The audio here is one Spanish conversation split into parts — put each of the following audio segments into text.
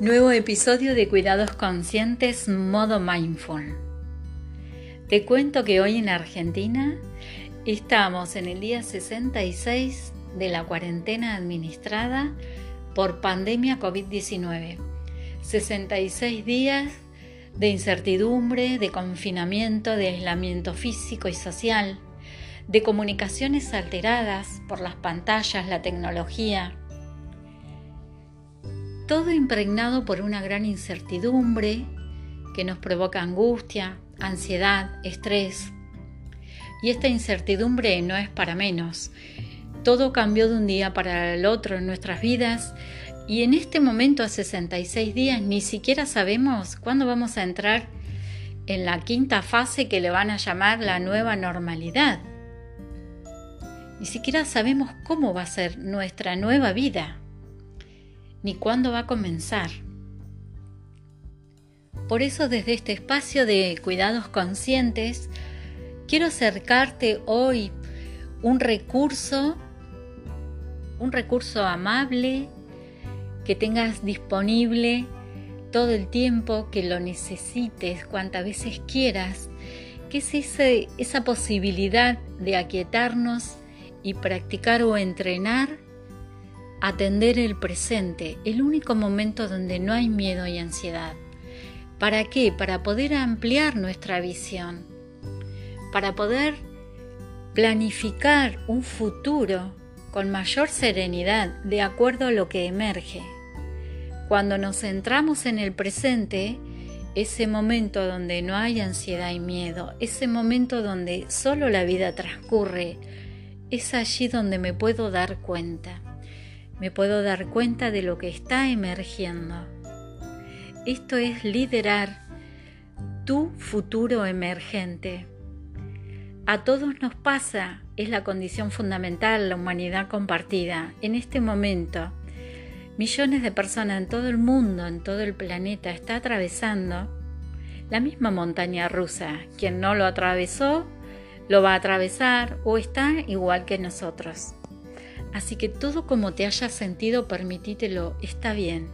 Nuevo episodio de Cuidados Conscientes modo mindful. Te cuento que hoy en Argentina estamos en el día 66 de la cuarentena administrada por pandemia COVID-19. 66 días de incertidumbre, de confinamiento, de aislamiento físico y social, de comunicaciones alteradas por las pantallas, la tecnología, todo impregnado por una gran incertidumbre que nos provoca angustia, ansiedad, estrés. Y esta incertidumbre no es para menos. Todo cambió de un día para el otro en nuestras vidas y en este momento a 66 días ni siquiera sabemos cuándo vamos a entrar en la quinta fase que le van a llamar la nueva normalidad. Ni siquiera sabemos cómo va a ser nuestra nueva vida ni cuándo va a comenzar. Por eso desde este espacio de cuidados conscientes, quiero acercarte hoy un recurso, un recurso amable que tengas disponible todo el tiempo que lo necesites, cuantas veces quieras, que es esa posibilidad de aquietarnos y practicar o entrenar atender el presente, el único momento donde no hay miedo y ansiedad. ¿Para qué? Para poder ampliar nuestra visión, para poder planificar un futuro con mayor serenidad de acuerdo a lo que emerge. Cuando nos centramos en el presente, ese momento donde no hay ansiedad y miedo, ese momento donde solo la vida transcurre, es allí donde me puedo dar cuenta me puedo dar cuenta de lo que está emergiendo. Esto es liderar tu futuro emergente. A todos nos pasa, es la condición fundamental, la humanidad compartida. En este momento, millones de personas en todo el mundo, en todo el planeta, está atravesando la misma montaña rusa. Quien no lo atravesó, lo va a atravesar o está igual que nosotros. Así que todo como te hayas sentido, permitítelo, está bien.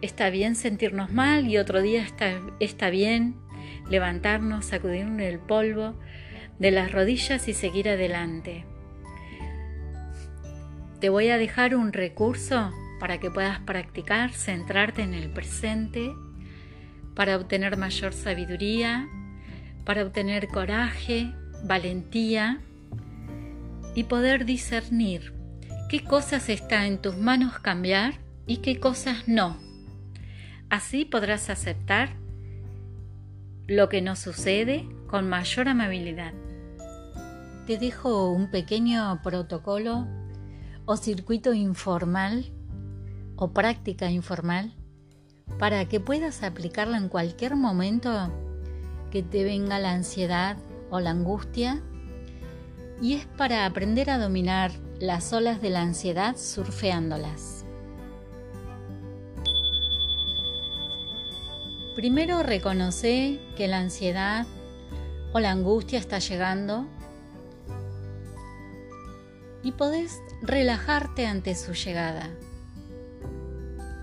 Está bien sentirnos mal y otro día está, está bien levantarnos, sacudirnos el polvo de las rodillas y seguir adelante. Te voy a dejar un recurso para que puedas practicar, centrarte en el presente, para obtener mayor sabiduría, para obtener coraje, valentía y poder discernir qué cosas está en tus manos cambiar y qué cosas no. Así podrás aceptar lo que nos sucede con mayor amabilidad. Te dejo un pequeño protocolo o circuito informal o práctica informal para que puedas aplicarla en cualquier momento que te venga la ansiedad o la angustia y es para aprender a dominar las olas de la ansiedad surfeándolas. Primero reconoce que la ansiedad o la angustia está llegando y podés relajarte ante su llegada,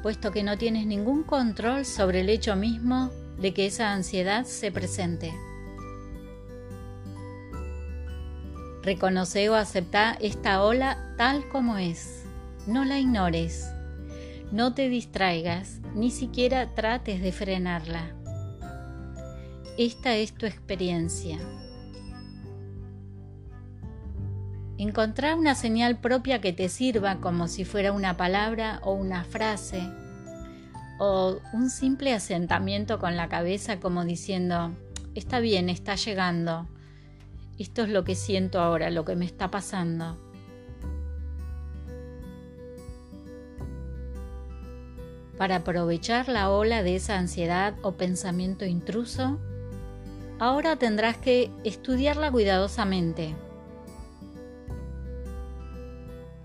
puesto que no tienes ningún control sobre el hecho mismo de que esa ansiedad se presente. Reconoce o acepta esta ola tal como es. No la ignores. No te distraigas, ni siquiera trates de frenarla. Esta es tu experiencia. Encontrar una señal propia que te sirva como si fuera una palabra o una frase o un simple asentamiento con la cabeza como diciendo, está bien, está llegando, esto es lo que siento ahora, lo que me está pasando. Para aprovechar la ola de esa ansiedad o pensamiento intruso, ahora tendrás que estudiarla cuidadosamente.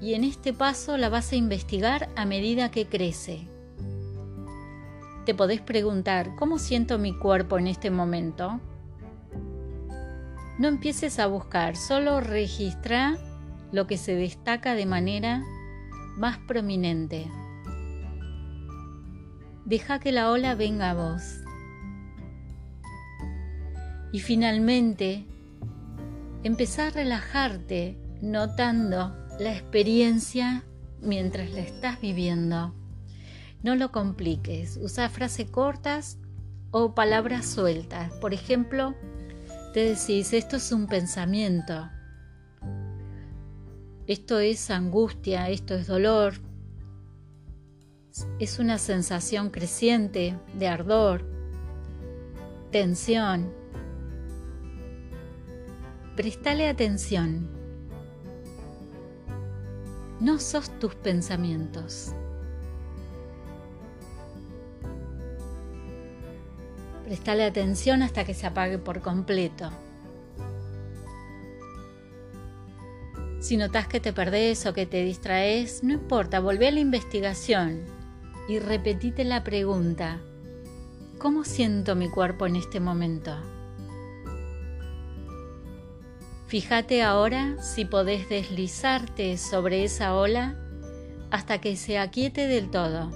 Y en este paso la vas a investigar a medida que crece. Te podés preguntar, ¿cómo siento mi cuerpo en este momento? No empieces a buscar, solo registra lo que se destaca de manera más prominente. Deja que la ola venga a vos. Y finalmente, empezá a relajarte notando la experiencia mientras la estás viviendo. No lo compliques, usa frases cortas o palabras sueltas. Por ejemplo, te decís, esto es un pensamiento, esto es angustia, esto es dolor, es una sensación creciente de ardor, tensión. Prestale atención. No sos tus pensamientos. Prestale atención hasta que se apague por completo. Si notas que te perdés o que te distraes, no importa, volvé a la investigación y repetite la pregunta, ¿cómo siento mi cuerpo en este momento? Fíjate ahora si podés deslizarte sobre esa ola hasta que se aquiete del todo.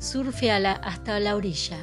Surfeala hasta la orilla.